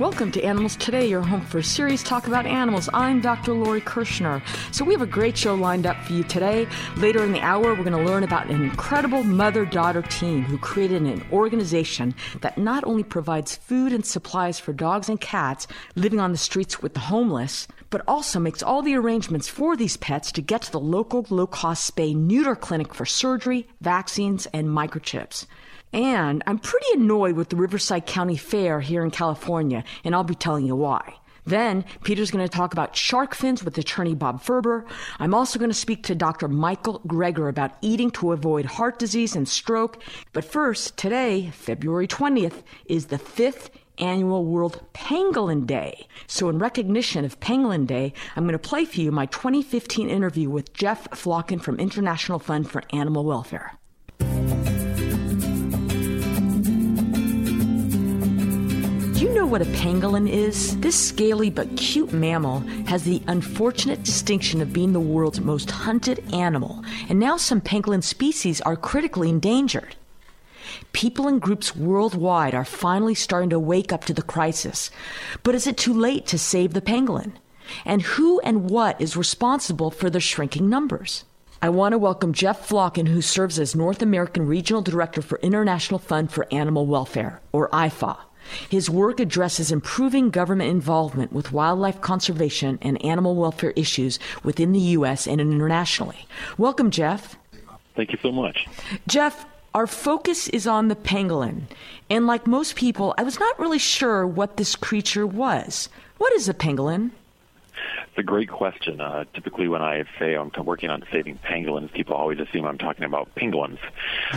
Welcome to Animals Today, your home for a serious talk about animals. I'm Dr. Lori Kirschner. So, we have a great show lined up for you today. Later in the hour, we're going to learn about an incredible mother daughter team who created an organization that not only provides food and supplies for dogs and cats living on the streets with the homeless, but also makes all the arrangements for these pets to get to the local low cost spay neuter clinic for surgery, vaccines, and microchips. And I'm pretty annoyed with the Riverside County Fair here in California, and I'll be telling you why. Then, Peter's going to talk about shark fins with attorney Bob Ferber. I'm also going to speak to Dr. Michael Greger about eating to avoid heart disease and stroke. But first, today, February 20th, is the fifth annual World Pangolin Day. So, in recognition of Pangolin Day, I'm going to play for you my 2015 interview with Jeff Flocken from International Fund for Animal Welfare. You know what a pangolin is? This scaly but cute mammal has the unfortunate distinction of being the world's most hunted animal, and now some pangolin species are critically endangered. People and groups worldwide are finally starting to wake up to the crisis. But is it too late to save the pangolin? And who and what is responsible for the shrinking numbers? I want to welcome Jeff Flocken, who serves as North American Regional Director for International Fund for Animal Welfare, or IFAW. His work addresses improving government involvement with wildlife conservation and animal welfare issues within the U.S. and internationally. Welcome, Jeff. Thank you so much. Jeff, our focus is on the pangolin. And like most people, I was not really sure what this creature was. What is a pangolin? It's a great question. Uh, typically, when I say I'm working on saving pangolins, people always assume I'm talking about penguins.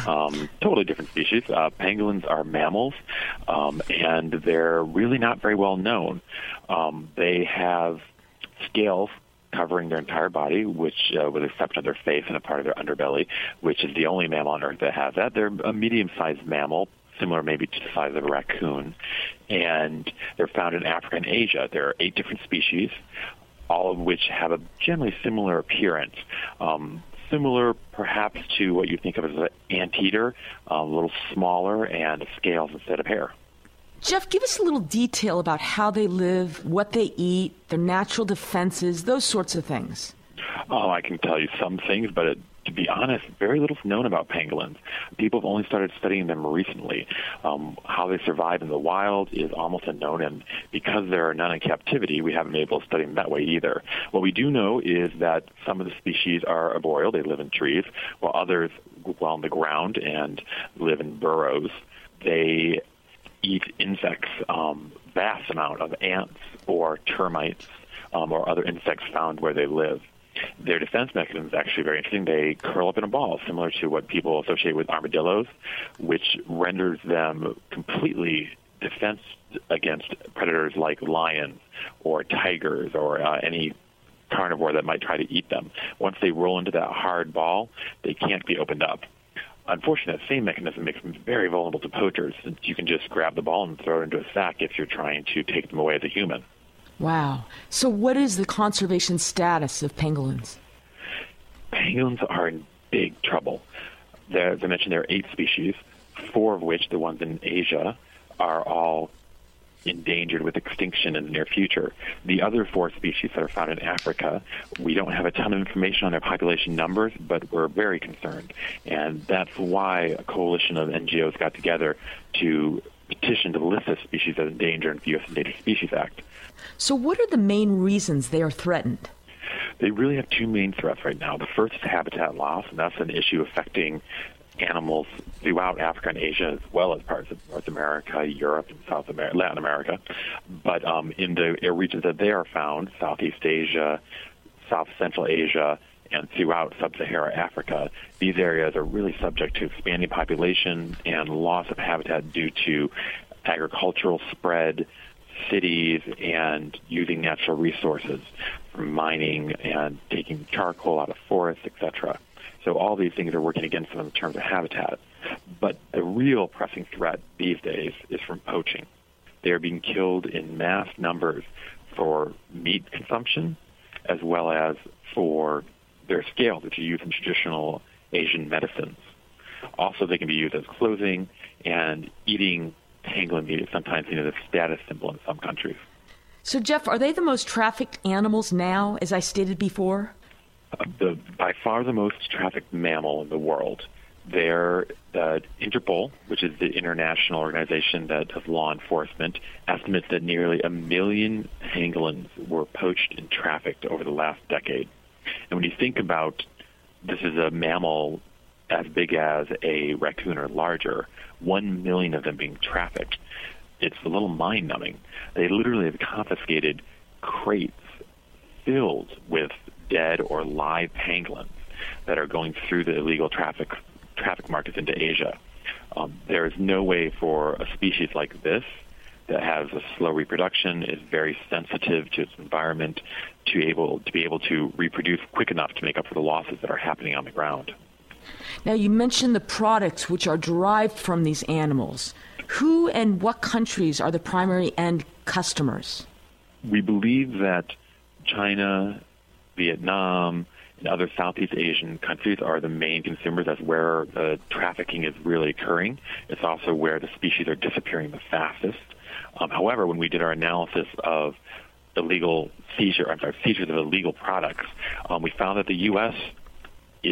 Um, totally different species. Uh, pangolins are mammals, um, and they're really not very well known. Um, they have scales covering their entire body, which, uh, with the exception of their face and a part of their underbelly, which is the only mammal on Earth that has that. They're a medium-sized mammal, similar maybe to the size of a raccoon, and they're found in Africa and Asia. There are eight different species all of which have a generally similar appearance. Um, similar perhaps to what you think of as an anteater, a little smaller and scales instead of hair. Jeff, give us a little detail about how they live, what they eat, their natural defenses, those sorts of things. Oh, I can tell you some things, but it to be honest, very little's known about pangolins. People have only started studying them recently. Um, how they survive in the wild is almost unknown, and because there are none in captivity, we haven't been able to study them that way either. What we do know is that some of the species are arboreal; they live in trees, while others dwell on the ground and live in burrows. They eat insects, um, vast amount of ants or termites um, or other insects found where they live. Their defense mechanism is actually very interesting. They curl up in a ball, similar to what people associate with armadillos, which renders them completely defense against predators like lions or tigers or uh, any carnivore that might try to eat them. Once they roll into that hard ball, they can't be opened up. Unfortunately, that same mechanism makes them very vulnerable to poachers, since you can just grab the ball and throw it into a sack if you're trying to take them away as a human. Wow. So, what is the conservation status of pangolins? Pangolins are in big trouble. There, as I mentioned, there are eight species, four of which, the ones in Asia, are all endangered with extinction in the near future. The other four species that are found in Africa, we don't have a ton of information on their population numbers, but we're very concerned. And that's why a coalition of NGOs got together to petition to list this species as endangered in the U.S. Endangered Species Act. So, what are the main reasons they are threatened? They really have two main threats right now. The first is habitat loss, and that's an issue affecting animals throughout Africa and Asia, as well as parts of North America, Europe, and South America, Latin America. But um, in the regions that they are found, Southeast Asia, South Central Asia, and throughout sub-Saharan Africa, these areas are really subject to expanding population and loss of habitat due to agricultural spread, cities, and using natural resources, from mining and taking charcoal out of forests, etc. So all these things are working against them in terms of habitat. But the real pressing threat these days is from poaching. They are being killed in mass numbers for meat consumption as well as for their scales, which are used in traditional Asian medicines. Also, they can be used as clothing and eating is sometimes seen as a status symbol in some countries. So, Jeff, are they the most trafficked animals now, as I stated before? Uh, the, by far the most trafficked mammal in the world. They're the Interpol, which is the international organization that does law enforcement, estimates that nearly a million pangolins were poached and trafficked over the last decade. And when you think about this is a mammal as big as a raccoon or larger, one million of them being trafficked, it's a little mind numbing. They literally have confiscated crates filled with dead or live pangolins that are going through the illegal traffic traffic markets into Asia. Um, there is no way for a species like this that has a slow reproduction, is very sensitive to its environment, to able to be able to reproduce quick enough to make up for the losses that are happening on the ground. Now, you mentioned the products which are derived from these animals. Who and what countries are the primary end customers? We believe that China, Vietnam, and other Southeast Asian countries are the main consumers. That's where the trafficking is really occurring. It's also where the species are disappearing the fastest. Um, however, when we did our analysis of illegal seizure, I'm sorry, seizures of illegal products, um, we found that the U.S.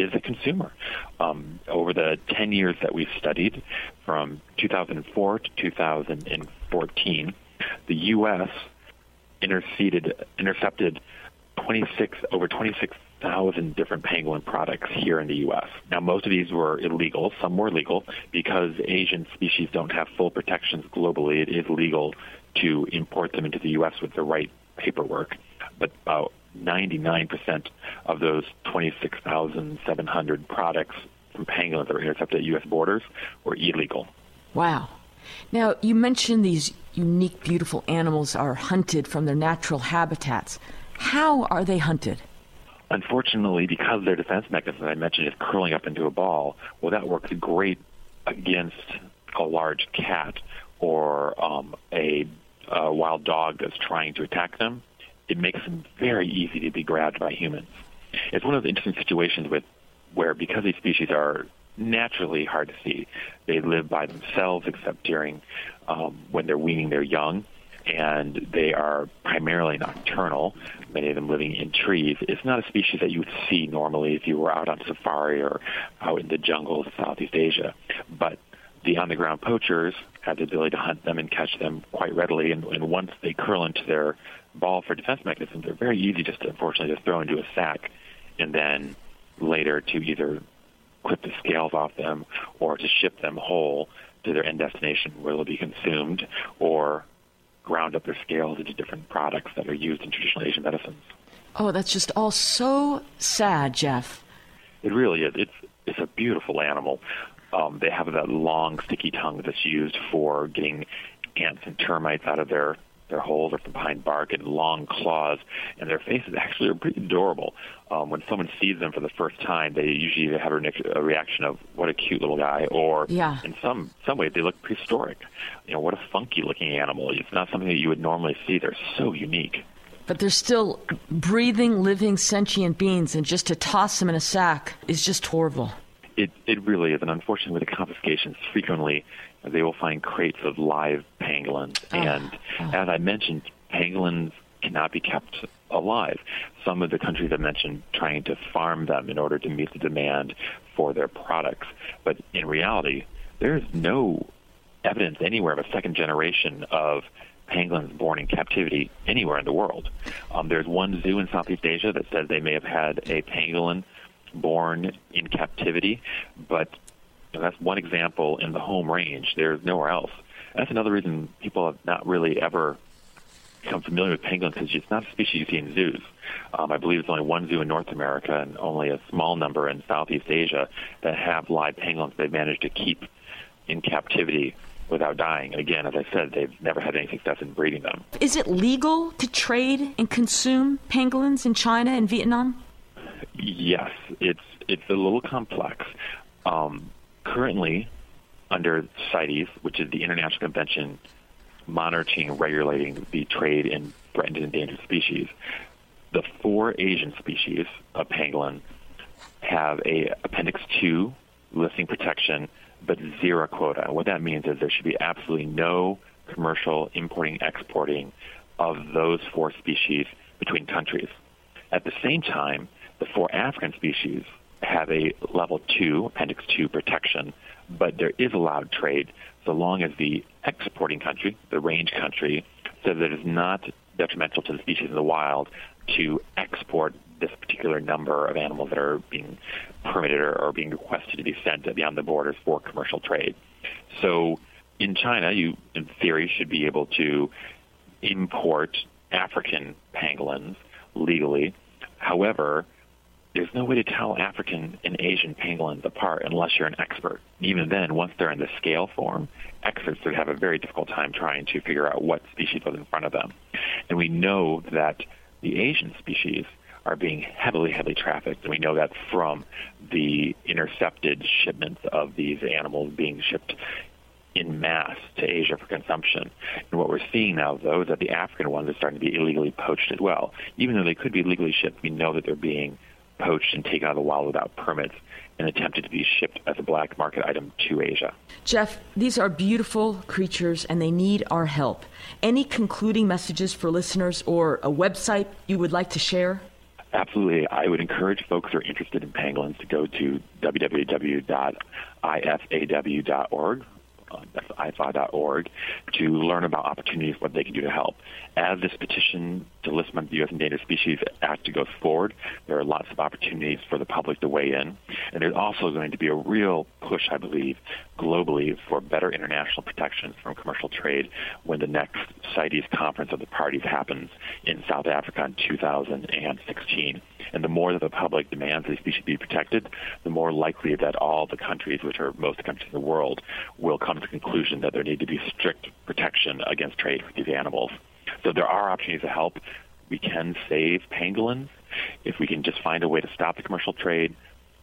is a consumer. Um, over the 10 years that we've studied, from 2004 to 2014, the U.S. interceded, intercepted 26 over 26,000 different pangolin products here in the U.S. Now, most of these were illegal. Some were legal because Asian species don't have full protections globally. It is legal to import them into the U.S. with the right paperwork. But about 99% of those 26,700 products from pangolins that were intercepted at U.S. borders were illegal. Wow. Now, you mentioned these unique, beautiful animals are hunted from their natural habitats. How are they hunted? Unfortunately, because their defense mechanism, I mentioned, is curling up into a ball, well, that works great against a large cat or um, a, a wild dog that's trying to attack them. It makes them very easy to be grabbed by humans. It's one of the interesting situations with where because these species are naturally hard to see, they live by themselves except during um, when they're weaning their young and they are primarily nocturnal, many of them living in trees. It's not a species that you would see normally if you were out on safari or out in the jungles of Southeast Asia. But the on-the-ground poachers have the ability to hunt them and catch them quite readily, and, and once they curl into their ball for defense mechanisms, they're very easy just to, unfortunately, to throw into a sack and then later to either clip the scales off them or to ship them whole to their end destination where they'll be consumed or ground up their scales into different products that are used in traditional Asian medicines. Oh, that's just all so sad, Jeff. It really is. It's it's a beautiful animal. Um, they have that long, sticky tongue that's used for getting ants and termites out of their their holes or from behind bark and long claws, and their faces actually are pretty adorable. Um, when someone sees them for the first time, they usually have a, a reaction of "what a cute little guy," or yeah. in some some ways they look prehistoric. You know, what a funky looking animal. It's not something that you would normally see. They're so unique. But they're still breathing, living, sentient beings, and just to toss them in a sack is just horrible. It it really is, and unfortunately, with the confiscations, frequently they will find crates of live pangolins. Oh. And oh. as I mentioned, pangolins cannot be kept alive. Some of the countries I mentioned trying to farm them in order to meet the demand for their products. But in reality, there's no evidence anywhere of a second generation of pangolins born in captivity anywhere in the world. Um, there's one zoo in Southeast Asia that says they may have had a pangolin born in captivity, but that's one example in the home range. There's nowhere else. That's another reason people have not really ever become familiar with pangolins because it's not a species you see in zoos. Um, I believe there's only one zoo in North America and only a small number in Southeast Asia that have live pangolins they've managed to keep in captivity without dying. Again, as I said, they've never had any success in breeding them. Is it legal to trade and consume pangolins in China and Vietnam? Yes, it's it's a little complex. Um, currently, under CITES, which is the International Convention monitoring and regulating the trade in threatened and endangered species, the four Asian species of pangolin have a Appendix 2 listing protection but zero quota. What that means is there should be absolutely no commercial importing, exporting of those four species between countries. At the same time, the four African species have a level 2, Appendix 2 protection, but there is allowed trade so long as the exporting country, the range country, says that it is not detrimental to the species in the wild to export this particular number of animals that are being permitted or, or being requested to be sent beyond the borders for commercial trade. So in China, you, in theory, should be able to import African pangolins legally. However, there's no way to tell African and Asian pangolins apart unless you're an expert. Even then, once they're in the scale form, experts would have a very difficult time trying to figure out what species was in front of them. And we know that the Asian species are being heavily, heavily trafficked. And we know that from the intercepted shipments of these animals being shipped in mass to Asia for consumption. And what we're seeing now, though, is that the African ones are starting to be illegally poached as well. Even though they could be legally shipped, we know that they're being poached and taken out of the wild without permits and attempted to be shipped as a black market item to Asia. Jeff, these are beautiful creatures and they need our help. Any concluding messages for listeners or a website you would like to share? Absolutely. I would encourage folks who are interested in pangolins to go to www.ifaw.org Uh, that's ifaw.org, to learn about opportunities, what they can do to help. As this petition to list the U.S. Endangered Species Act goes forward, there are lots of opportunities for the public to weigh in. And there's also going to be a real push, I believe, globally for better international protections from commercial trade when the next CITES conference of the parties happens in South Africa in 2016. And the more that the public demands these species be protected, the more likely that all the countries, which are most countries in the world, will come to the conclusion that there need to be strict protection against trade with these animals. So there are opportunities to help. We can save pangolins if we can just find a way to stop the commercial trade,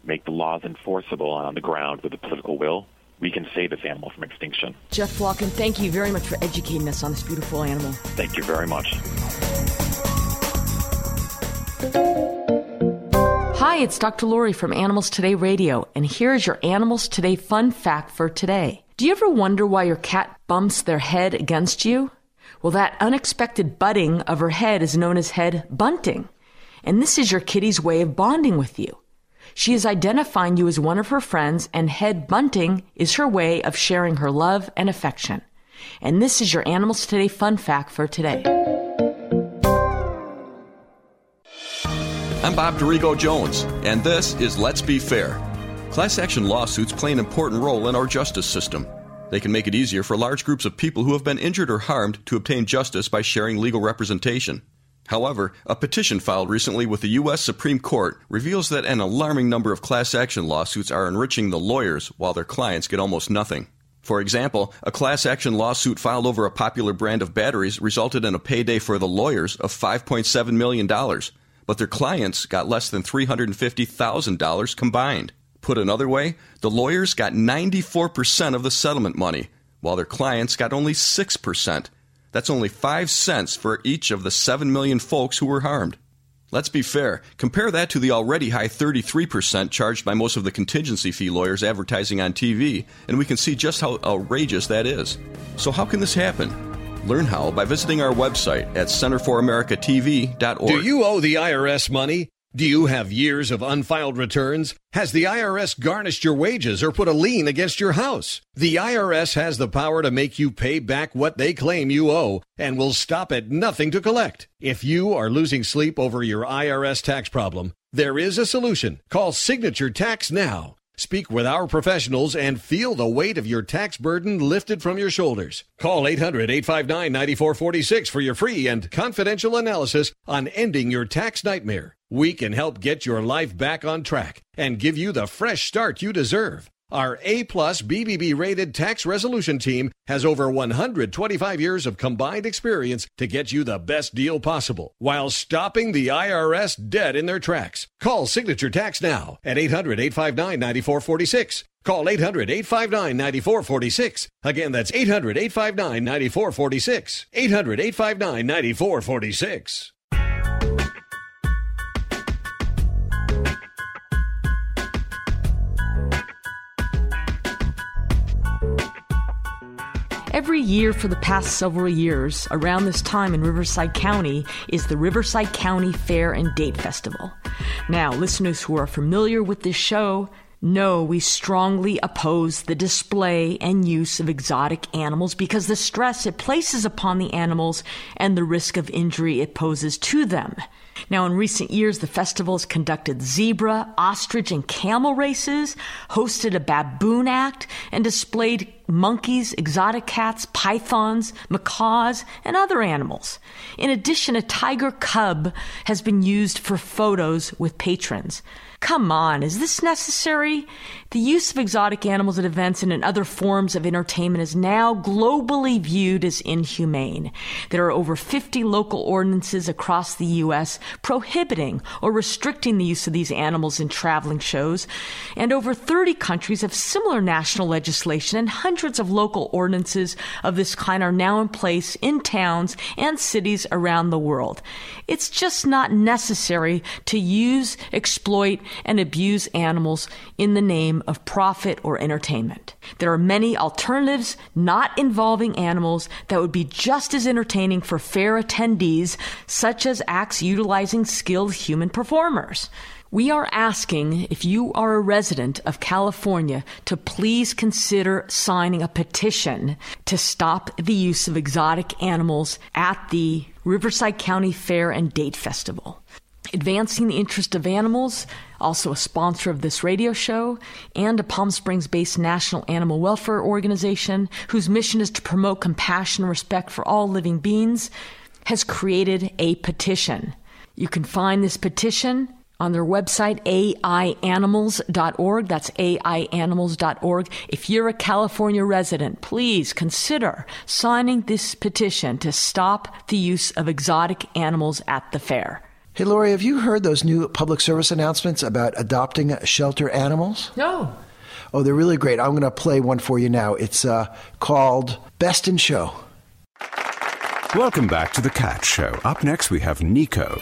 make the laws enforceable on the ground with the political will. We can save this animal from extinction. Jeff Flocken, thank you very much for educating us on this beautiful animal. Thank you very much. Hi, it's Dr. Lori from Animals Today Radio, and here's your Animals Today fun fact for today. Do you ever wonder why your cat bumps their head against you? Well, that unexpected butting of her head is known as head bunting. And this is your kitty's way of bonding with you. She is identifying you as one of her friends, and head bunting is her way of sharing her love and affection. And this is your Animals Today fun fact for today. I'm Bob Dorigo Jones, and this is Let's Be Fair. Class action lawsuits play an important role in our justice system. They can make it easier for large groups of people who have been injured or harmed to obtain justice by sharing legal representation. However, a petition filed recently with the U.S. Supreme Court reveals that an alarming number of class action lawsuits are enriching the lawyers while their clients get almost nothing. For example, a class action lawsuit filed over a popular brand of batteries resulted in a payday for the lawyers of $5.7 million, but their clients got less than $350,000 combined. Put another way, the lawyers got 94% of the settlement money, while their clients got only 6%. That's only 5 cents for each of the 7 million folks who were harmed. Let's be fair. Compare that to the already high 33% charged by most of the contingency fee lawyers advertising on TV, and we can see just how outrageous that is. So, how can this happen? Learn how by visiting our website at centerforamericatv.org. Do you owe the IRS money? Do you have years of unfiled returns? Has the IRS garnished your wages or put a lien against your house? The IRS has the power to make you pay back what they claim you owe and will stop at nothing to collect. If you are losing sleep over your IRS tax problem, there is a solution. Call Signature Tax now. Speak with our professionals and feel the weight of your tax burden lifted from your shoulders. Call 800 859 9446 for your free and confidential analysis on ending your tax nightmare. We can help get your life back on track and give you the fresh start you deserve. Our A plus BBB rated tax resolution team has over 125 years of combined experience to get you the best deal possible while stopping the IRS dead in their tracks. Call Signature Tax now at 800 859 9446. Call 800 859 9446. Again, that's 800 859 9446. 800 859 9446. Every year for the past several years, around this time in Riverside County, is the Riverside County Fair and Date Festival. Now, listeners who are familiar with this show no, we strongly oppose the display and use of exotic animals because the stress it places upon the animals and the risk of injury it poses to them. Now, in recent years, the festival has conducted zebra, ostrich, and camel races, hosted a baboon act, and displayed monkeys, exotic cats, pythons, macaws, and other animals. In addition, a tiger cub has been used for photos with patrons. Come on, is this necessary? The use of exotic animals at events and in other forms of entertainment is now globally viewed as inhumane. There are over 50 local ordinances across the U.S. prohibiting or restricting the use of these animals in traveling shows, and over 30 countries have similar national legislation, and hundreds of local ordinances of this kind are now in place in towns and cities around the world. It's just not necessary to use, exploit, and abuse animals in the name of profit or entertainment. There are many alternatives not involving animals that would be just as entertaining for fair attendees, such as acts utilizing skilled human performers. We are asking if you are a resident of California to please consider signing a petition to stop the use of exotic animals at the Riverside County Fair and Date Festival. Advancing the Interest of Animals, also a sponsor of this radio show, and a Palm Springs based national animal welfare organization whose mission is to promote compassion and respect for all living beings, has created a petition. You can find this petition on their website, aianimals.org. That's aianimals.org. If you're a California resident, please consider signing this petition to stop the use of exotic animals at the fair. Hey, Lori, have you heard those new public service announcements about adopting shelter animals? No. Oh, they're really great. I'm going to play one for you now. It's uh, called Best in Show. Welcome back to the Cat Show. Up next, we have Nico.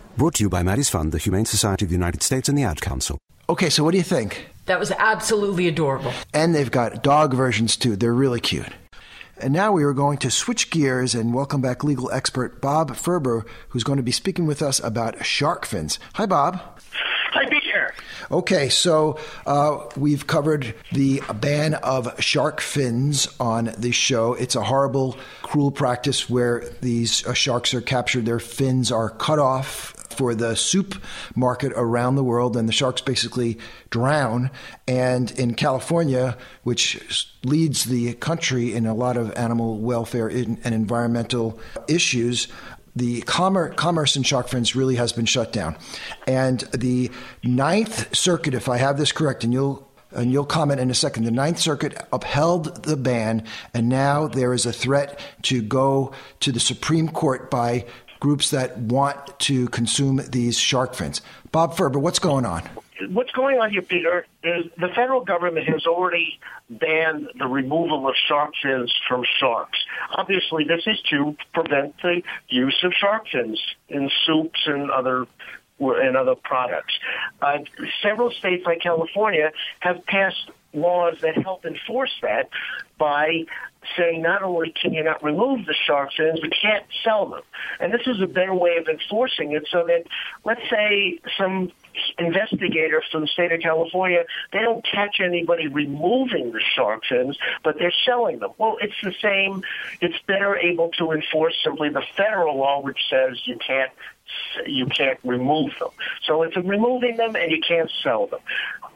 Brought to you by Maddie's Fund, the Humane Society of the United States, and the Ad Council. Okay, so what do you think? That was absolutely adorable. And they've got dog versions too. They're really cute. And now we are going to switch gears and welcome back legal expert Bob Ferber, who's going to be speaking with us about shark fins. Hi, Bob. Hi, Peter. Okay, so uh, we've covered the ban of shark fins on this show. It's a horrible, cruel practice where these uh, sharks are captured, their fins are cut off for the soup market around the world, and the sharks basically drown. And in California, which leads the country in a lot of animal welfare and environmental issues, the commerce, commerce in shark fins really has been shut down. And the Ninth Circuit, if I have this correct, and you'll and you'll comment in a second. The Ninth Circuit upheld the ban, and now there is a threat to go to the Supreme Court by groups that want to consume these shark fins. Bob Ferber, what's going on? what's going on here, Peter, is the federal government has already banned the removal of shark fins from sharks. Obviously, this is to prevent the use of shark fins in soups and other and other products. Uh, several states like California have passed laws that help enforce that by saying not only can you not remove the shark fins, but can't sell them. And this is a better way of enforcing it so that, let's say, some investigators from the state of California, they don't catch anybody removing the shark fins, but they're selling them. Well, it's the same. It's better able to enforce simply the federal law, which says you can't you can't remove them. So it's removing them and you can't sell them.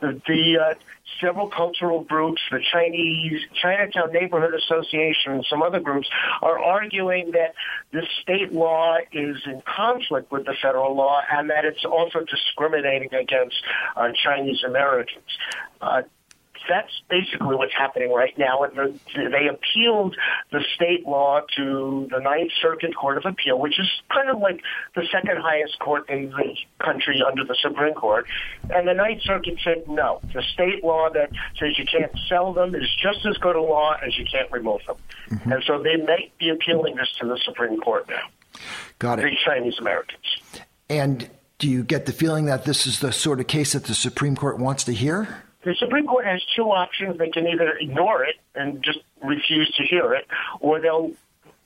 The, the uh, several cultural groups, the Chinese Chinatown Neighborhood Association, and some other groups are arguing that the state law is in conflict with the federal law and that it's also discriminating against uh, Chinese Americans. Uh, that's basically what's happening right now. And they appealed the state law to the Ninth Circuit Court of Appeal, which is kind of like the second highest court in the country under the Supreme Court. And the Ninth Circuit said no. The state law that says you can't sell them is just as good a law as you can't remove them. Mm-hmm. And so they may be appealing this to the Supreme Court now. Got it. The Chinese Americans. And do you get the feeling that this is the sort of case that the Supreme Court wants to hear? The Supreme Court has two options. They can either ignore it and just refuse to hear it, or they'll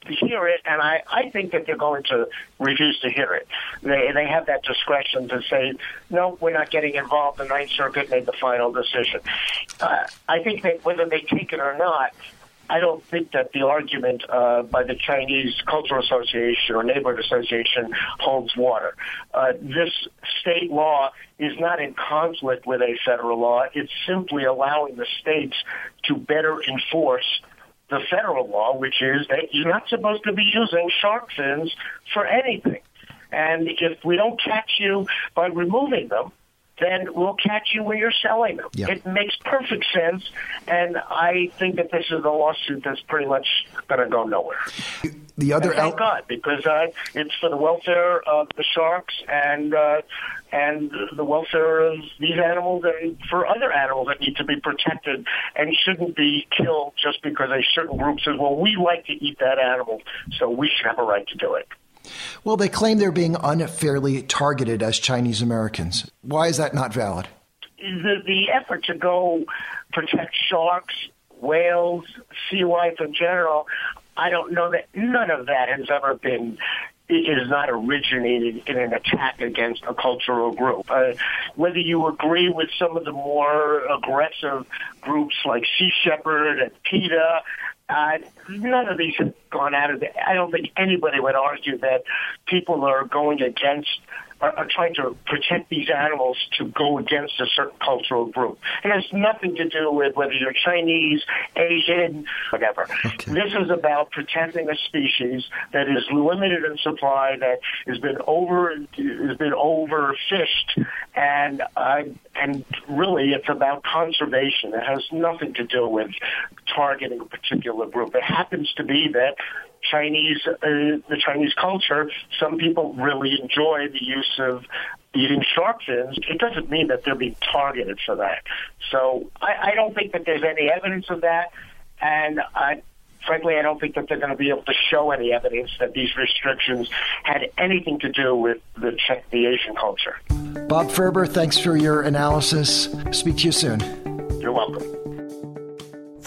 hear it, and I, I think that they're going to refuse to hear it. They they have that discretion to say, no, we're not getting involved. The Ninth Circuit made the final decision. Uh, I think that whether they take it or not, I don't think that the argument uh, by the Chinese Cultural Association or Neighborhood Association holds water. Uh, this state law is not in conflict with a federal law. It's simply allowing the states to better enforce the federal law, which is that you're not supposed to be using shark fins for anything. And if we don't catch you by removing them, then we'll catch you when you're selling them. Yeah. It makes perfect sense, and I think that this is a lawsuit that's pretty much going to go nowhere. The other, and thank God, because uh, it's for the welfare of the sharks and uh, and the welfare of these animals and for other animals that need to be protected and shouldn't be killed just because a certain group says, "Well, we like to eat that animal, so we should have a right to do it." Well, they claim they're being unfairly targeted as Chinese Americans. Why is that not valid? The, the effort to go protect sharks, whales, sea life in general, I don't know that none of that has ever been it is not originated in an attack against a cultural group. Uh, whether you agree with some of the more aggressive groups like Sea Shepherd and PETA, uh, none of these have gone out of the. I don't think anybody would argue that people are going against are, are trying to protect these animals to go against a certain cultural group. It has nothing to do with whether you're Chinese, Asian, whatever. Okay. This is about protecting a species that is limited in supply, that has been over has been overfished, and uh, and really it's about conservation. It has nothing to do with targeting a particular group. It happens to be that Chinese, uh, the Chinese culture, some people really enjoy the use of eating shark fins. It doesn't mean that they're being targeted for that. So I, I don't think that there's any evidence of that, and I, frankly, I don't think that they're going to be able to show any evidence that these restrictions had anything to do with the the Asian culture. Bob Ferber, thanks for your analysis. Speak to you soon. You're welcome.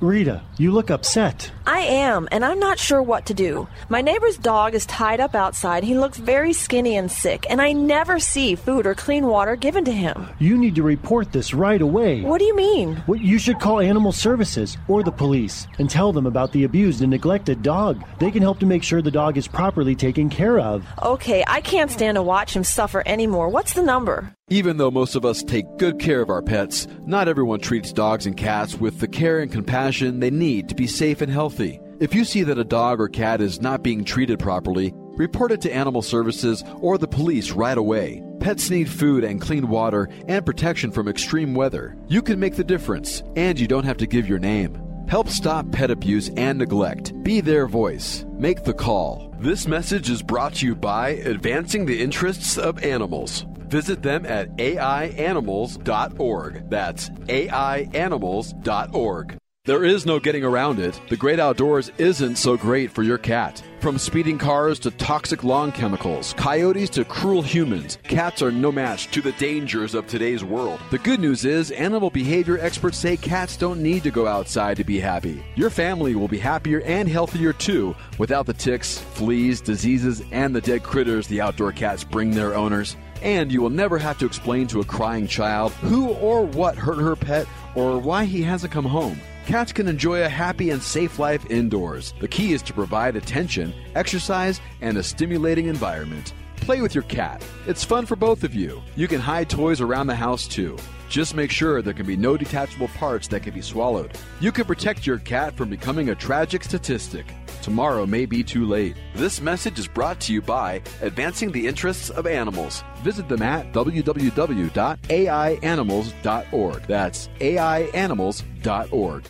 Rita, you look upset. I am, and I'm not sure what to do. My neighbor's dog is tied up outside. He looks very skinny and sick, and I never see food or clean water given to him. You need to report this right away. What do you mean? Well, you should call Animal Services or the police and tell them about the abused and neglected dog. They can help to make sure the dog is properly taken care of. Okay, I can't stand to watch him suffer anymore. What's the number? Even though most of us take good care of our pets, not everyone treats dogs and cats with the care and compassion they need to be safe and healthy. If you see that a dog or cat is not being treated properly, report it to Animal Services or the police right away. Pets need food and clean water and protection from extreme weather. You can make the difference, and you don't have to give your name. Help stop pet abuse and neglect. Be their voice. Make the call. This message is brought to you by Advancing the Interests of Animals. Visit them at aianimals.org. That's aianimals.org. There is no getting around it. The great outdoors isn't so great for your cat. From speeding cars to toxic lawn chemicals, coyotes to cruel humans, cats are no match to the dangers of today's world. The good news is, animal behavior experts say cats don't need to go outside to be happy. Your family will be happier and healthier too without the ticks, fleas, diseases, and the dead critters the outdoor cats bring their owners. And you will never have to explain to a crying child who or what hurt her pet or why he hasn't come home. Cats can enjoy a happy and safe life indoors. The key is to provide attention, exercise, and a stimulating environment. Play with your cat. It's fun for both of you. You can hide toys around the house too. Just make sure there can be no detachable parts that can be swallowed. You can protect your cat from becoming a tragic statistic. Tomorrow may be too late. This message is brought to you by Advancing the Interests of Animals. Visit them at www.aianimals.org. That's aianimals.org.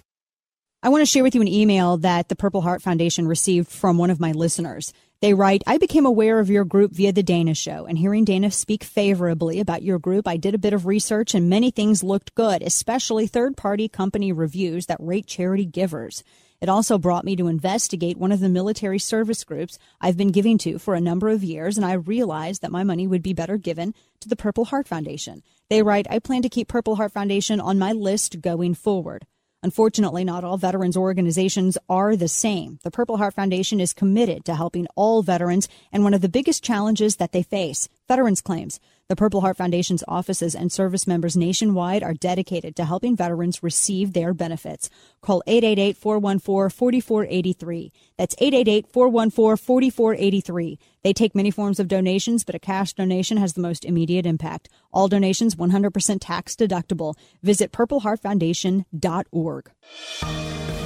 I want to share with you an email that the Purple Heart Foundation received from one of my listeners. They write, I became aware of your group via the Dana show and hearing Dana speak favorably about your group, I did a bit of research and many things looked good, especially third party company reviews that rate charity givers. It also brought me to investigate one of the military service groups I've been giving to for a number of years, and I realized that my money would be better given to the Purple Heart Foundation. They write, I plan to keep Purple Heart Foundation on my list going forward. Unfortunately, not all veterans organizations are the same. The Purple Heart Foundation is committed to helping all veterans and one of the biggest challenges that they face, veterans claims. The Purple Heart Foundation's offices and service members nationwide are dedicated to helping veterans receive their benefits. Call 888-414-4483. That's 888-414-4483. They take many forms of donations, but a cash donation has the most immediate impact. All donations 100% tax deductible. Visit purpleheartfoundation.org.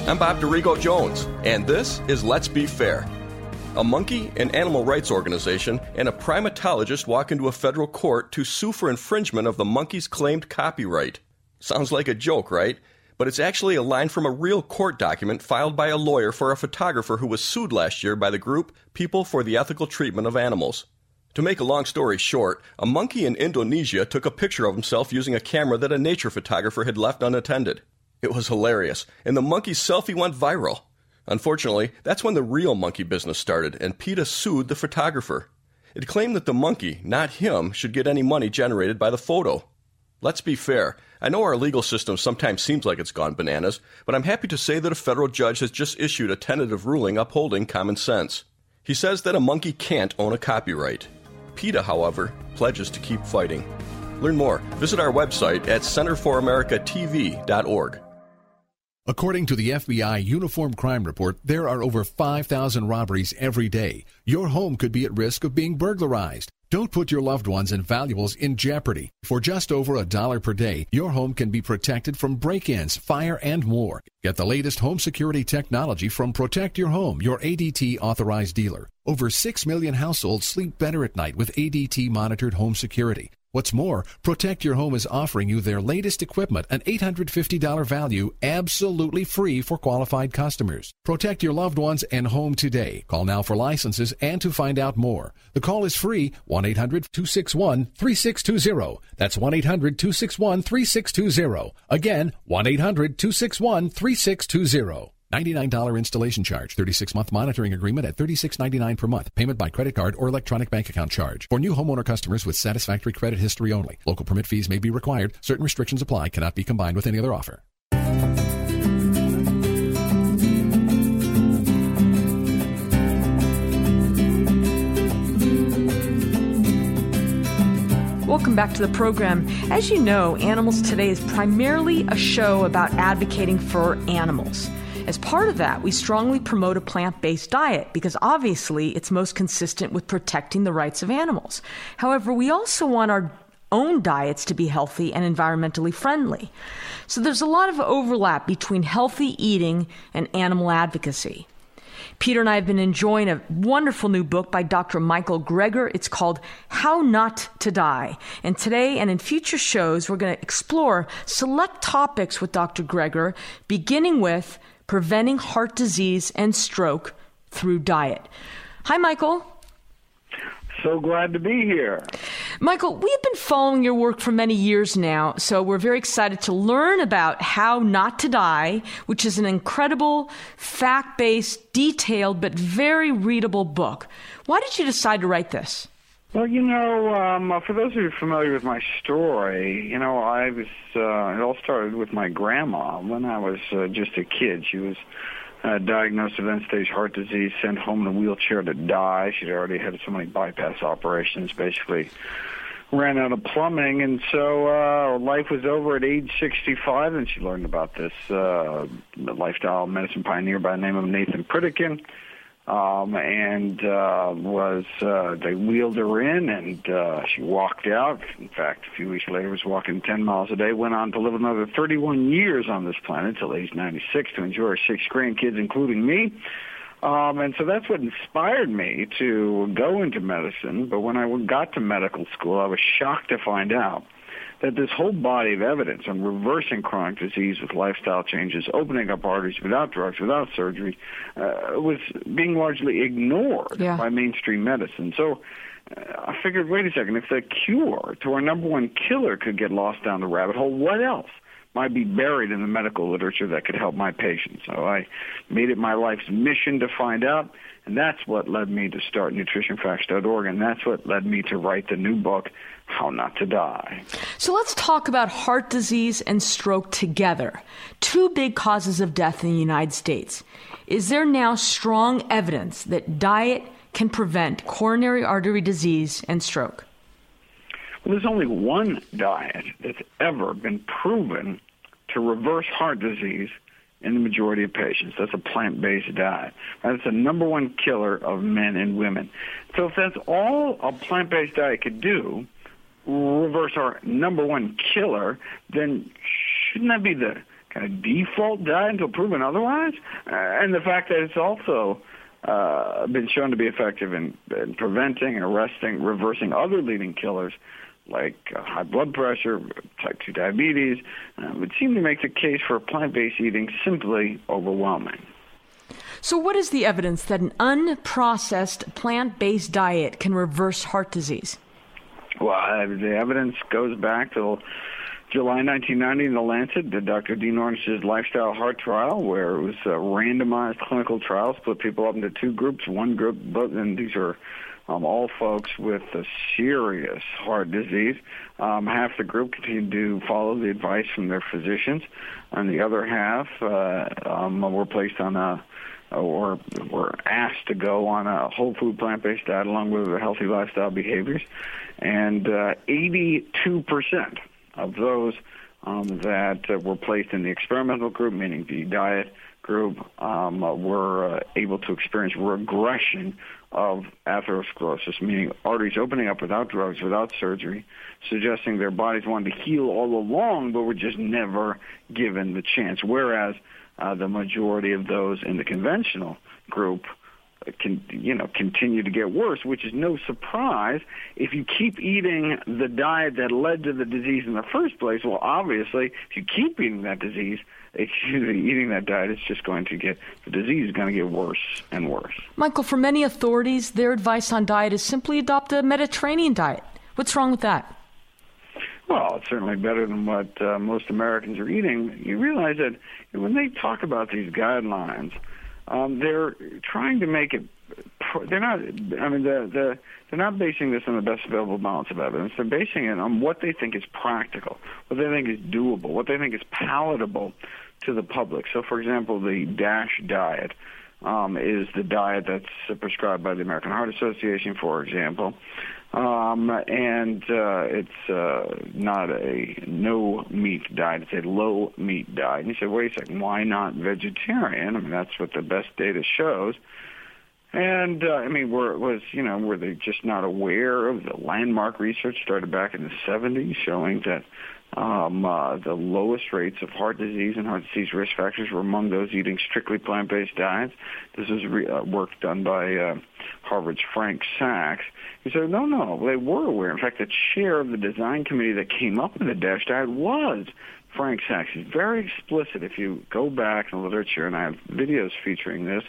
I'm Bob Dorigo Jones, and this is Let's Be Fair. A monkey an animal rights organization and a primatologist walk into a federal court to sue for infringement of the monkey's claimed copyright. Sounds like a joke, right? But it's actually a line from a real court document filed by a lawyer for a photographer who was sued last year by the group People for the Ethical Treatment of Animals. To make a long story short, a monkey in Indonesia took a picture of himself using a camera that a nature photographer had left unattended. It was hilarious, and the monkey's selfie went viral. Unfortunately, that's when the real monkey business started, and PETA sued the photographer. It claimed that the monkey, not him, should get any money generated by the photo. Let's be fair. I know our legal system sometimes seems like it's gone bananas, but I'm happy to say that a federal judge has just issued a tentative ruling upholding common sense. He says that a monkey can't own a copyright. PETA, however, pledges to keep fighting. Learn more. Visit our website at centerforamericatv.org. According to the FBI Uniform Crime Report, there are over 5,000 robberies every day. Your home could be at risk of being burglarized. Don't put your loved ones and valuables in jeopardy. For just over a dollar per day, your home can be protected from break ins, fire, and more. Get the latest home security technology from Protect Your Home, your ADT authorized dealer. Over 6 million households sleep better at night with ADT monitored home security. What's more, Protect Your Home is offering you their latest equipment, an $850 value, absolutely free for qualified customers. Protect your loved ones and home today. Call now for licenses and to find out more. The call is free 1 800 261 3620. That's 1 800 261 3620. Again, 1 800 261 3620. $99 installation charge, 36 month monitoring agreement at $36.99 per month. Payment by credit card or electronic bank account charge. For new homeowner customers with satisfactory credit history only. Local permit fees may be required. Certain restrictions apply. Cannot be combined with any other offer. Welcome back to the program. As you know, Animals Today is primarily a show about advocating for animals. As part of that, we strongly promote a plant based diet because obviously it's most consistent with protecting the rights of animals. However, we also want our own diets to be healthy and environmentally friendly. So there's a lot of overlap between healthy eating and animal advocacy. Peter and I have been enjoying a wonderful new book by Dr. Michael Greger. It's called How Not to Die. And today and in future shows, we're going to explore select topics with Dr. Greger, beginning with Preventing Heart Disease and Stroke Through Diet. Hi, Michael. So glad to be here. Michael, we have been following your work for many years now, so we're very excited to learn about How Not to Die, which is an incredible, fact based, detailed, but very readable book. Why did you decide to write this? Well, you know, um, for those of you familiar with my story, you know, I was, uh, it all started with my grandma when I was uh, just a kid. She was uh, diagnosed with end-stage heart disease, sent home in a wheelchair to die. She'd already had so many bypass operations, basically ran out of plumbing, and so uh, life was over at age 65, and she learned about this uh, lifestyle medicine pioneer by the name of Nathan Pritikin um, and uh, was uh, they wheeled her in, and uh, she walked out. In fact, a few weeks later, was walking 10 miles a day. Went on to live another 31 years on this planet until age 96 to enjoy her six grandkids, including me. Um, and so that's what inspired me to go into medicine. But when I got to medical school, I was shocked to find out that this whole body of evidence on reversing chronic disease with lifestyle changes, opening up arteries without drugs, without surgery, uh, was being largely ignored yeah. by mainstream medicine. So uh, I figured, wait a second, if the cure to our number one killer could get lost down the rabbit hole, what else? might be buried in the medical literature that could help my patients. So I made it my life's mission to find out, and that's what led me to start nutritionfacts.org, and that's what led me to write the new book, how Not to Die. So let's talk about heart disease and stroke together. Two big causes of death in the United States. Is there now strong evidence that diet can prevent coronary artery disease and stroke? Well, there's only one diet that's ever been proven to reverse heart disease in the majority of patients. That's a plant-based diet. That's the number one killer of men and women. So if that's all a plant-based diet could do, reverse our number one killer, then shouldn't that be the kind of default diet until proven otherwise? Uh, and the fact that it's also uh, been shown to be effective in, in preventing and arresting, reversing other leading killers like uh, high blood pressure, type 2 diabetes, uh, would seem to make the case for plant-based eating simply overwhelming. So, what is the evidence that an unprocessed plant based diet can reverse heart disease? Well, the evidence goes back to July 1990 in The Lancet, Dr. Dean Ornish's lifestyle heart trial, where it was a randomized clinical trial, split people up into two groups. One group, and these are um, all folks with a serious heart disease. Um, half the group continued to follow the advice from their physicians, and the other half uh, um, were placed on a or were asked to go on a whole food plant-based diet along with healthy lifestyle behaviors, and uh, 82% of those um, that uh, were placed in the experimental group, meaning the diet group, um, were uh, able to experience regression of atherosclerosis, meaning arteries opening up without drugs, without surgery, suggesting their bodies wanted to heal all along, but were just never given the chance. Whereas uh, the majority of those in the conventional group can you know continue to get worse, which is no surprise if you keep eating the diet that led to the disease in the first place. Well, obviously, if you keep eating that disease, excuse me, eating that diet, it's just going to get the disease is going to get worse and worse. Michael, for many authorities, their advice on diet is simply adopt a Mediterranean diet. What's wrong with that? Well, it's certainly better than what uh, most Americans are eating. You realize that when they talk about these guidelines, um, they're trying to make it. They're not. I mean, the the they're not basing this on the best available balance of evidence. They're basing it on what they think is practical, what they think is doable, what they think is palatable to the public. So, for example, the DASH diet um, is the diet that's prescribed by the American Heart Association, for example. Um, and uh, it's uh, not a no meat diet; it's a low meat diet. And you said, wait a second, why not vegetarian? I mean, that's what the best data shows. And uh, I mean, were it was you know were they just not aware of the landmark research started back in the 70s showing that um, uh, the lowest rates of heart disease and heart disease risk factors were among those eating strictly plant-based diets. This was re- uh, work done by uh, Harvard's Frank Sacks. He said, no, no, they were aware. In fact, the chair of the design committee that came up with the DASH diet was Frank Sacks. He's very explicit. If you go back in the literature, and I have videos featuring this,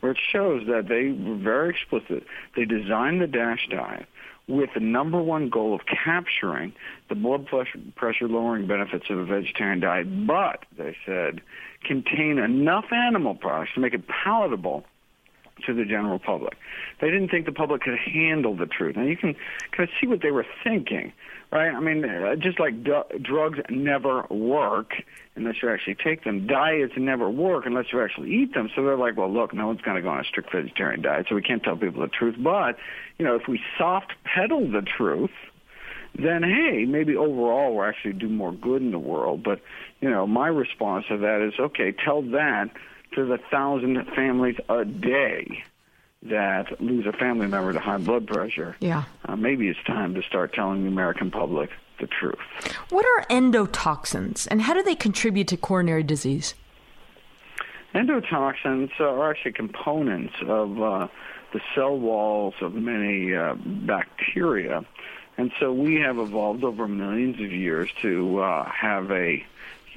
where it shows that they were very explicit. They designed the DASH diet with the number one goal of capturing the blood pressure lowering benefits of a vegetarian diet, but they said contain enough animal products to make it palatable to the general public. They didn't think the public could handle the truth. Now you can kind of see what they were thinking, right? I mean, uh, just like d- drugs never work unless you actually take them, diets never work unless you actually eat them. So they're like, well, look, no one's going to go on a strict vegetarian diet, so we can't tell people the truth. But you know, if we soft pedal the truth, then hey, maybe overall we'll actually do more good in the world. But you know, my response to that is, okay, tell that to the thousand families a day that lose a family member to high blood pressure. Yeah. Uh, maybe it's time to start telling the American public the truth. What are endotoxins and how do they contribute to coronary disease? Endotoxins are actually components of uh, the cell walls of many uh, bacteria. And so we have evolved over millions of years to uh, have a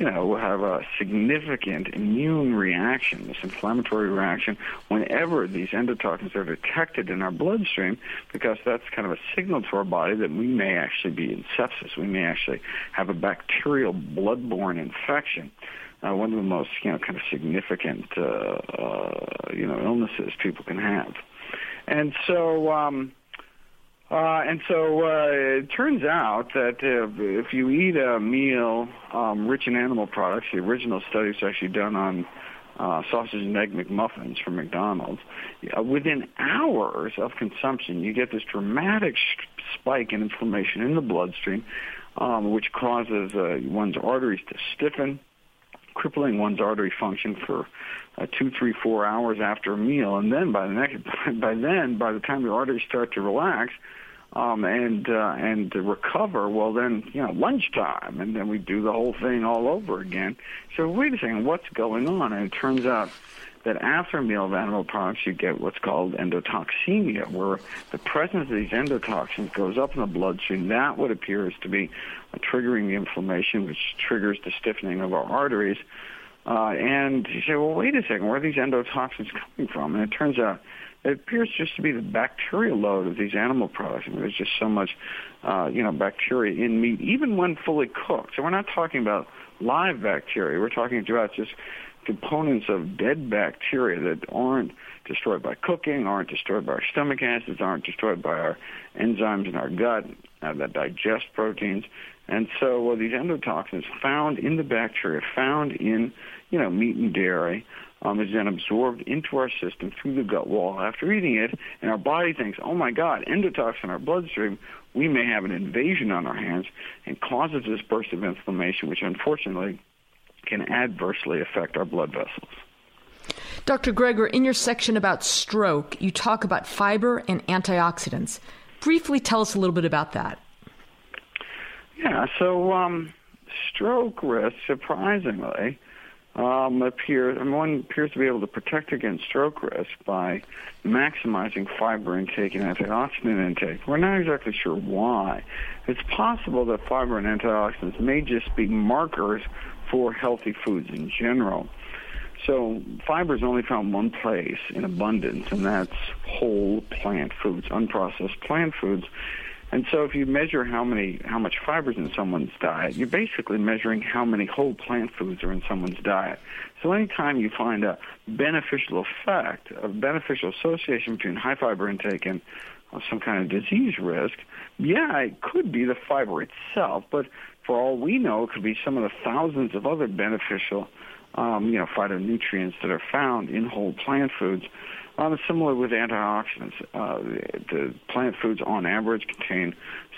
you know, will have a significant immune reaction, this inflammatory reaction, whenever these endotoxins are detected in our bloodstream, because that's kind of a signal to our body that we may actually be in sepsis. We may actually have a bacterial bloodborne infection. Uh, one of the most, you know, kind of significant, uh, uh, you know, illnesses people can have. And so, um, uh, and so uh, it turns out that uh, if you eat a meal um, rich in animal products, the original study was actually done on uh, sausage and egg McMuffins from McDonald's. Uh, within hours of consumption, you get this dramatic sh- spike in inflammation in the bloodstream, um, which causes uh, one's arteries to stiffen, crippling one's artery function for uh, two, three, four hours after a meal, and then by the next, by then, by the time the arteries start to relax, um, and uh, and to recover, well then you know lunchtime, and then we do the whole thing all over again. So wait a second, what's going on? And it turns out that after a meal of animal products, you get what's called endotoxemia, where the presence of these endotoxins goes up in the bloodstream. That what appears to be triggering the inflammation, which triggers the stiffening of our arteries. Uh, and you say, well, wait a second, where are these endotoxins coming from? And it turns out it appears just to be the bacterial load of these animal products. I mean, there's just so much, uh, you know, bacteria in meat, even when fully cooked. So we're not talking about live bacteria. We're talking about just components of dead bacteria that aren't destroyed by cooking, aren't destroyed by our stomach acids, aren't destroyed by our enzymes in our gut uh, that digest proteins. And so well, these endotoxins found in the bacteria, found in, you know, meat and dairy, um, is then absorbed into our system through the gut wall after eating it, and our body thinks, oh my God, endotoxin in our bloodstream, we may have an invasion on our hands, and causes this burst of inflammation, which unfortunately can adversely affect our blood vessels. Dr. Greger, in your section about stroke, you talk about fiber and antioxidants. Briefly tell us a little bit about that. Yeah, so um, stroke risk, surprisingly, um, appears, and one appears to be able to protect against stroke risk by maximizing fiber intake and antioxidant intake. We're not exactly sure why. It's possible that fiber and antioxidants may just be markers for healthy foods in general. So fiber is only found one place in abundance, and that's whole plant foods, unprocessed plant foods. And so if you measure how many how much fibers in someone's diet, you're basically measuring how many whole plant foods are in someone's diet. So anytime you find a beneficial effect, a beneficial association between high fiber intake and uh, some kind of disease risk, yeah, it could be the fiber itself, but for all we know, it could be some of the thousands of other beneficial um, you know, phytonutrients that are found in whole plant foods um, similar with antioxidants. Uh, the plant foods, on average, contain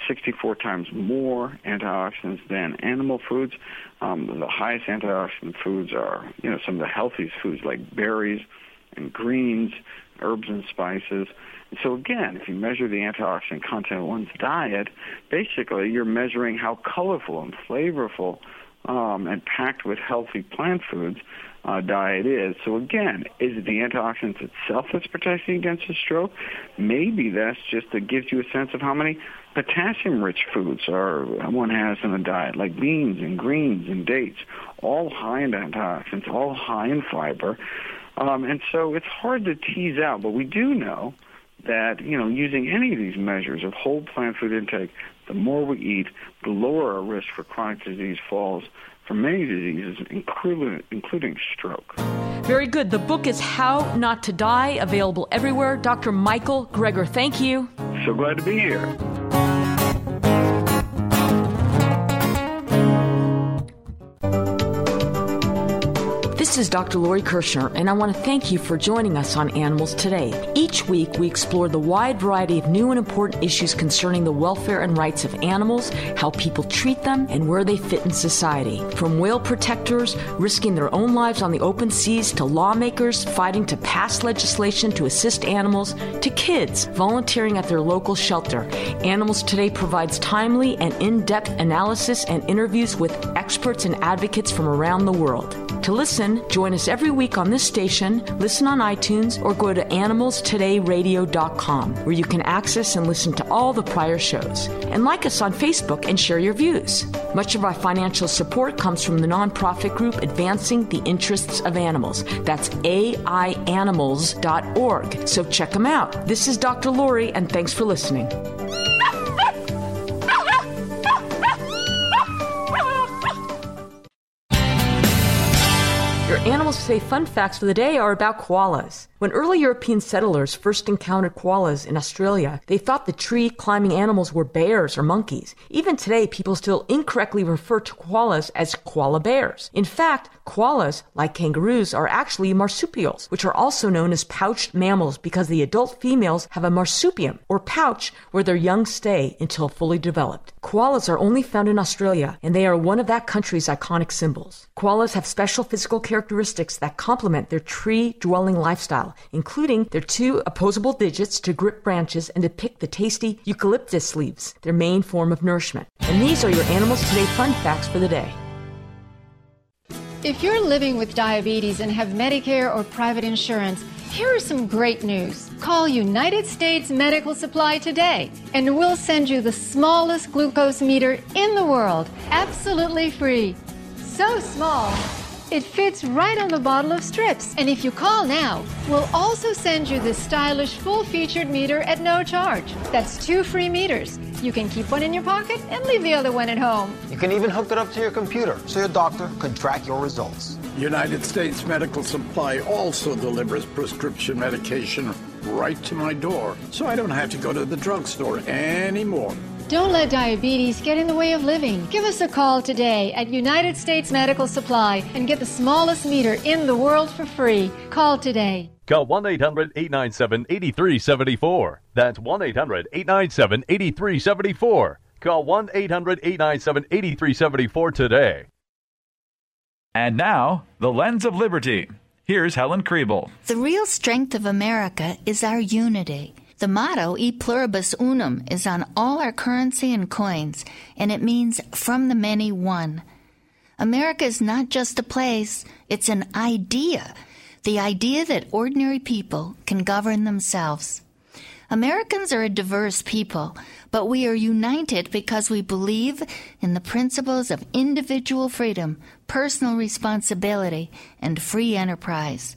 64 times more antioxidants than animal foods. Um, the highest antioxidant foods are, you know, some of the healthiest foods like berries and greens, herbs and spices. And so again, if you measure the antioxidant content of one's diet, basically you're measuring how colorful and flavorful um, and packed with healthy plant foods uh, diet is. So again, is it the antioxidants itself that's protecting against a stroke? Maybe that's just that gives you a sense of how many potassium-rich foods are one has in a diet, like beans and greens and dates, all high in antioxidants, all high in fiber. Um, and so it's hard to tease out, but we do know that you know using any of these measures of whole plant food intake, the more we eat, the lower our risk for chronic disease falls for many diseases, including, including stroke. Very good. The book is How Not to Die, available everywhere. Dr. Michael Greger, thank you. So glad to be here. This is Dr. Lori Kirschner, and I want to thank you for joining us on Animals Today. Each week, we explore the wide variety of new and important issues concerning the welfare and rights of animals, how people treat them, and where they fit in society. From whale protectors risking their own lives on the open seas to lawmakers fighting to pass legislation to assist animals to kids volunteering at their local shelter. Animals Today provides timely and in depth analysis and interviews with experts and advocates from around the world. To listen, join us every week on this station, listen on iTunes, or go to animalstodayradio.com, where you can access and listen to all the prior shows. And like us on Facebook and share your views. Much of our financial support comes from the nonprofit group Advancing the Interests of Animals. That's aianimals.org. So check them out. This is Dr. Lori, and thanks for listening. Animals Today fun facts for the day are about koalas. When early European settlers first encountered koalas in Australia, they thought the tree climbing animals were bears or monkeys. Even today, people still incorrectly refer to koalas as koala bears. In fact, koalas, like kangaroos, are actually marsupials, which are also known as pouched mammals because the adult females have a marsupium, or pouch, where their young stay until fully developed. Koalas are only found in Australia, and they are one of that country's iconic symbols. Koalas have special physical characteristics that complement their tree dwelling lifestyle including their two opposable digits to grip branches and to pick the tasty eucalyptus leaves, their main form of nourishment. And these are your Animals Today fun facts for the day. If you're living with diabetes and have Medicare or private insurance, here is some great news. Call United States Medical Supply today, and we'll send you the smallest glucose meter in the world, absolutely free. So small it fits right on the bottle of strips. And if you call now, we'll also send you this stylish full featured meter at no charge. That's two free meters. You can keep one in your pocket and leave the other one at home. You can even hook it up to your computer so your doctor can track your results. United States Medical Supply also delivers prescription medication right to my door, so I don't have to go to the drugstore anymore. Don't let diabetes get in the way of living. Give us a call today at United States Medical Supply and get the smallest meter in the world for free. Call today. Call 1 800 897 8374. That's 1 800 897 8374. Call 1 800 897 8374 today. And now, The Lens of Liberty. Here's Helen Krieble. The real strength of America is our unity. The motto, E pluribus unum, is on all our currency and coins, and it means from the many one. America is not just a place, it's an idea. The idea that ordinary people can govern themselves. Americans are a diverse people, but we are united because we believe in the principles of individual freedom, personal responsibility, and free enterprise.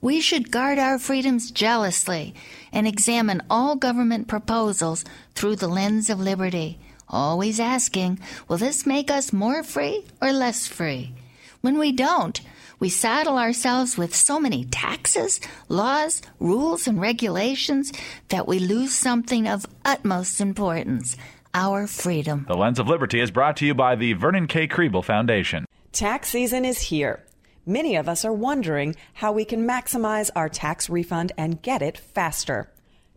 We should guard our freedoms jealously and examine all government proposals through the lens of liberty, always asking, will this make us more free or less free? When we don't, we saddle ourselves with so many taxes, laws, rules, and regulations that we lose something of utmost importance our freedom. The Lens of Liberty is brought to you by the Vernon K. Krieble Foundation. Tax season is here. Many of us are wondering how we can maximize our tax refund and get it faster.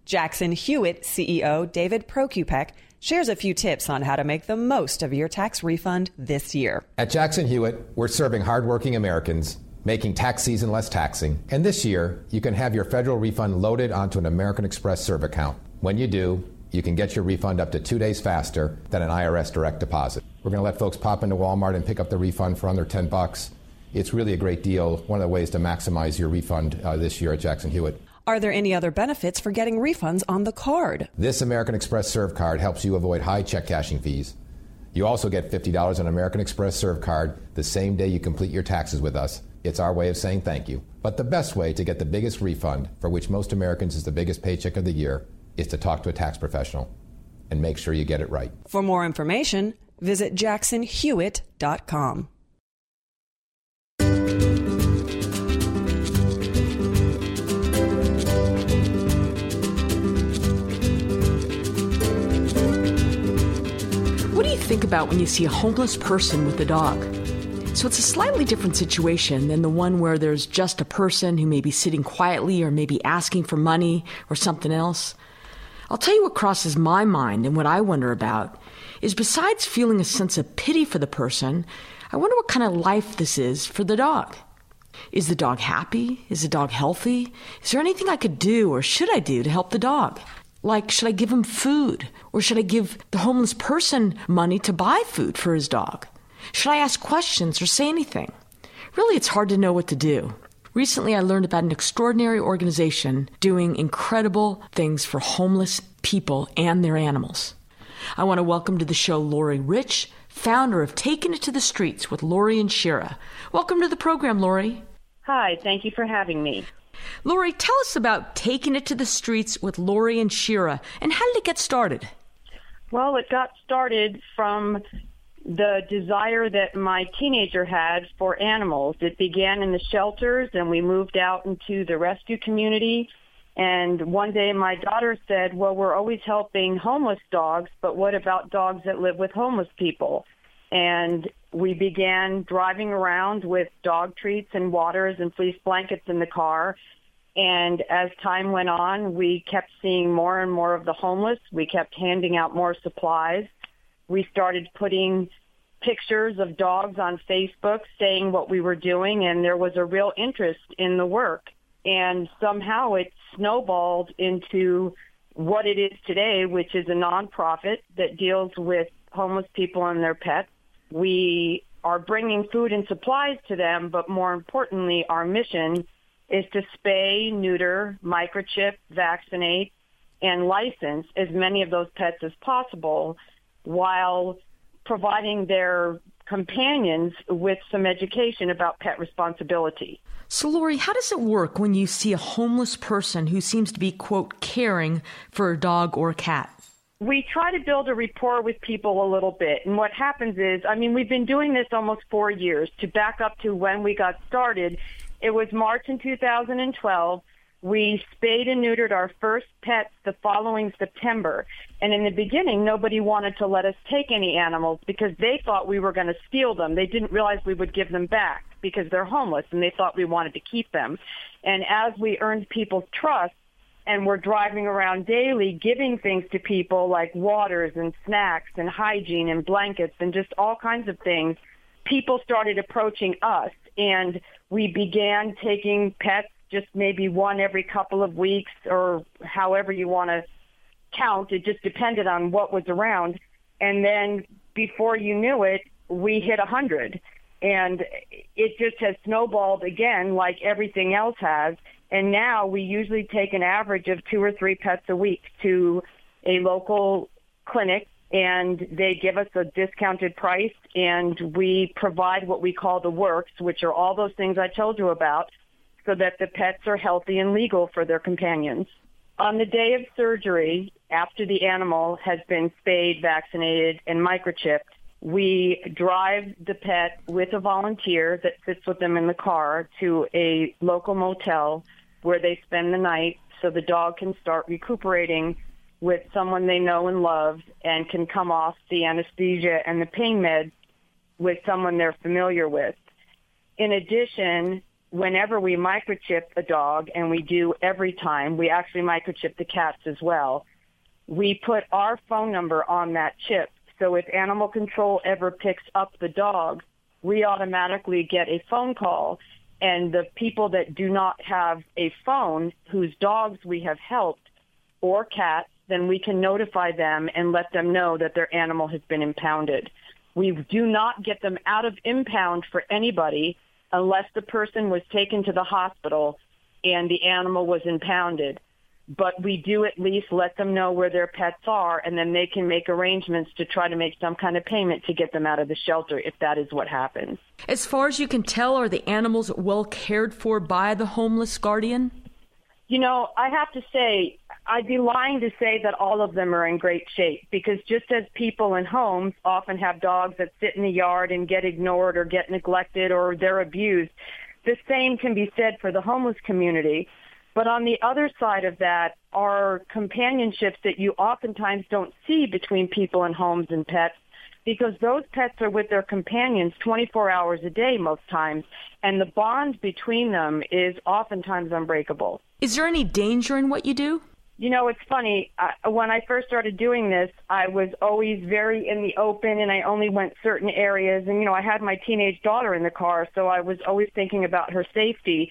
Jackson Hewitt CEO David Prokupek shares a few tips on how to make the most of your tax refund this year. At Jackson Hewitt, we're serving hardworking Americans, making tax season less taxing. And this year, you can have your federal refund loaded onto an American Express Serve account. When you do, you can get your refund up to two days faster than an IRS direct deposit. We're going to let folks pop into Walmart and pick up the refund for under 10 bucks it's really a great deal. One of the ways to maximize your refund uh, this year at Jackson Hewitt. Are there any other benefits for getting refunds on the card? This American Express Serve card helps you avoid high check cashing fees. You also get $50 on American Express Serve card the same day you complete your taxes with us. It's our way of saying thank you. But the best way to get the biggest refund, for which most Americans is the biggest paycheck of the year, is to talk to a tax professional and make sure you get it right. For more information, visit jacksonhewitt.com. think about when you see a homeless person with a dog? So it's a slightly different situation than the one where there's just a person who may be sitting quietly or maybe asking for money or something else. I'll tell you what crosses my mind and what I wonder about is besides feeling a sense of pity for the person, I wonder what kind of life this is for the dog. Is the dog happy? Is the dog healthy? Is there anything I could do or should I do to help the dog? Like, should I give him food? Or should I give the homeless person money to buy food for his dog? Should I ask questions or say anything? Really, it's hard to know what to do. Recently, I learned about an extraordinary organization doing incredible things for homeless people and their animals. I want to welcome to the show Lori Rich, founder of Taking It to the Streets with Lori and Shira. Welcome to the program, Lori. Hi, thank you for having me. Lori, tell us about Taking It to the Streets with Lori and Shira, and how did it get started? Well, it got started from the desire that my teenager had for animals. It began in the shelters and we moved out into the rescue community. And one day my daughter said, well, we're always helping homeless dogs, but what about dogs that live with homeless people? And we began driving around with dog treats and waters and fleece blankets in the car. And as time went on, we kept seeing more and more of the homeless. We kept handing out more supplies we started putting pictures of dogs on Facebook saying what we were doing and there was a real interest in the work. And somehow it snowballed into what it is today, which is a nonprofit that deals with homeless people and their pets. We are bringing food and supplies to them, but more importantly, our mission is to spay, neuter, microchip, vaccinate, and license as many of those pets as possible while providing their companions with some education about pet responsibility. So, Lori, how does it work when you see a homeless person who seems to be, quote, caring for a dog or a cat? We try to build a rapport with people a little bit. And what happens is, I mean, we've been doing this almost four years. To back up to when we got started, it was March in 2012. We spayed and neutered our first pets the following September. And in the beginning, nobody wanted to let us take any animals because they thought we were going to steal them. They didn't realize we would give them back because they're homeless and they thought we wanted to keep them. And as we earned people's trust and we're driving around daily giving things to people like waters and snacks and hygiene and blankets and just all kinds of things, people started approaching us and we began taking pets just maybe one every couple of weeks or however you want to count. It just depended on what was around. And then before you knew it, we hit a hundred and it just has snowballed again like everything else has. And now we usually take an average of two or three pets a week to a local clinic and they give us a discounted price and we provide what we call the works, which are all those things I told you about so that the pets are healthy and legal for their companions. On the day of surgery, after the animal has been spayed, vaccinated, and microchipped, we drive the pet with a volunteer that sits with them in the car to a local motel where they spend the night so the dog can start recuperating with someone they know and love and can come off the anesthesia and the pain meds with someone they're familiar with. In addition, whenever we microchip a dog, and we do every time, we actually microchip the cats as well, we put our phone number on that chip. So if animal control ever picks up the dog, we automatically get a phone call. And the people that do not have a phone, whose dogs we have helped, or cats, then we can notify them and let them know that their animal has been impounded. We do not get them out of impound for anybody unless the person was taken to the hospital and the animal was impounded. But we do at least let them know where their pets are, and then they can make arrangements to try to make some kind of payment to get them out of the shelter if that is what happens. As far as you can tell, are the animals well cared for by the homeless guardian? You know, I have to say, I'd be lying to say that all of them are in great shape because just as people in homes often have dogs that sit in the yard and get ignored or get neglected or they're abused, the same can be said for the homeless community. But on the other side of that are companionships that you oftentimes don't see between people and homes and pets because those pets are with their companions 24 hours a day most times, and the bond between them is oftentimes unbreakable. Is there any danger in what you do? You know, it's funny. I, when I first started doing this, I was always very in the open and I only went certain areas. And, you know, I had my teenage daughter in the car, so I was always thinking about her safety.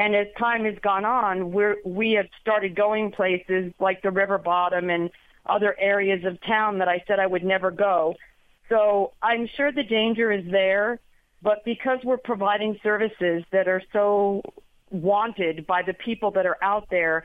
And as time has gone on, we're, we have started going places like the river bottom and other areas of town that I said I would never go. So I'm sure the danger is there, but because we're providing services that are so wanted by the people that are out there,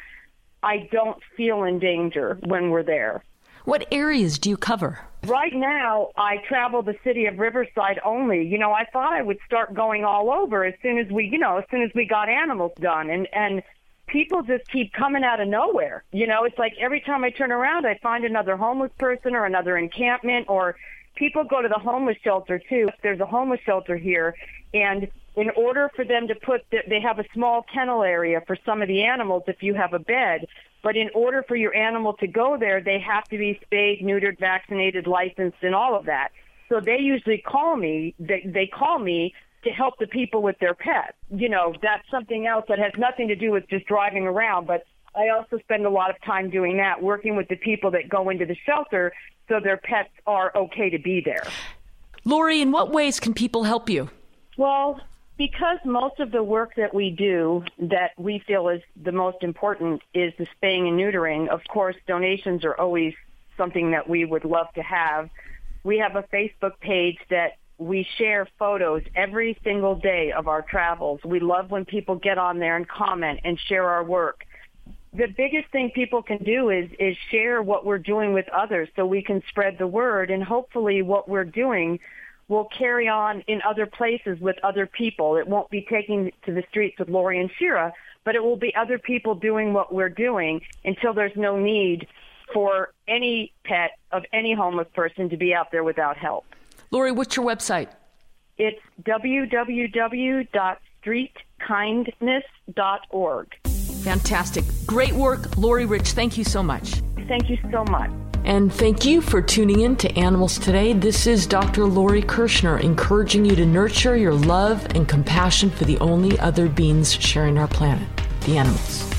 I don't feel in danger when we're there. What areas do you cover? Right now, I travel the city of Riverside only. You know, I thought I would start going all over as soon as we, you know, as soon as we got animals done, and and people just keep coming out of nowhere. You know, it's like every time I turn around, I find another homeless person or another encampment, or people go to the homeless shelter too. There's a homeless shelter here, and in order for them to put, the, they have a small kennel area for some of the animals if you have a bed. But in order for your animal to go there, they have to be spayed, neutered, vaccinated, licensed, and all of that. So they usually call me. They, they call me to help the people with their pets. You know, that's something else that has nothing to do with just driving around. But I also spend a lot of time doing that, working with the people that go into the shelter so their pets are okay to be there. Lori, in what ways can people help you? Well, because most of the work that we do that we feel is the most important is the spaying and neutering, of course, donations are always something that we would love to have. We have a Facebook page that we share photos every single day of our travels. We love when people get on there and comment and share our work. The biggest thing people can do is is share what we're doing with others so we can spread the word and hopefully what we're doing will carry on in other places with other people. It won't be taking to the streets with Lori and Shira, but it will be other people doing what we're doing until there's no need for any pet of any homeless person to be out there without help. Lori, what's your website? It's www.streetkindness.org. Fantastic. Great work. Lori Rich, thank you so much. Thank you so much. And thank you for tuning in to Animals Today. This is Dr. Lori Kirschner encouraging you to nurture your love and compassion for the only other beings sharing our planet, the animals.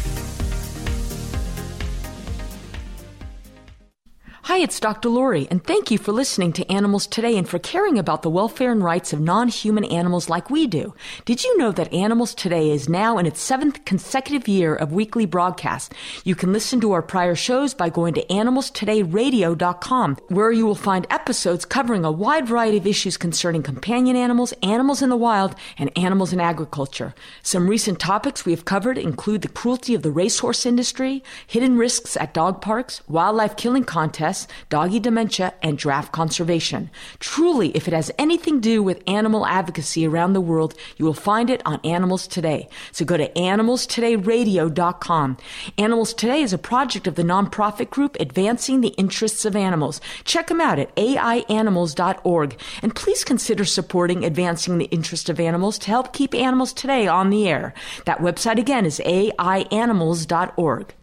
Hi, it's Dr. Lori, and thank you for listening to Animals Today and for caring about the welfare and rights of non-human animals like we do. Did you know that Animals Today is now in its seventh consecutive year of weekly broadcast? You can listen to our prior shows by going to animalstodayradio.com, where you will find episodes covering a wide variety of issues concerning companion animals, animals in the wild, and animals in agriculture. Some recent topics we have covered include the cruelty of the racehorse industry, hidden risks at dog parks, wildlife killing contests, doggy dementia, and draft conservation. Truly, if it has anything to do with animal advocacy around the world, you will find it on Animals Today. So go to animalstodayradio.com. Animals Today is a project of the nonprofit group Advancing the Interests of Animals. Check them out at aianimals.org. And please consider supporting Advancing the Interest of Animals to help keep Animals Today on the air. That website again is aianimals.org.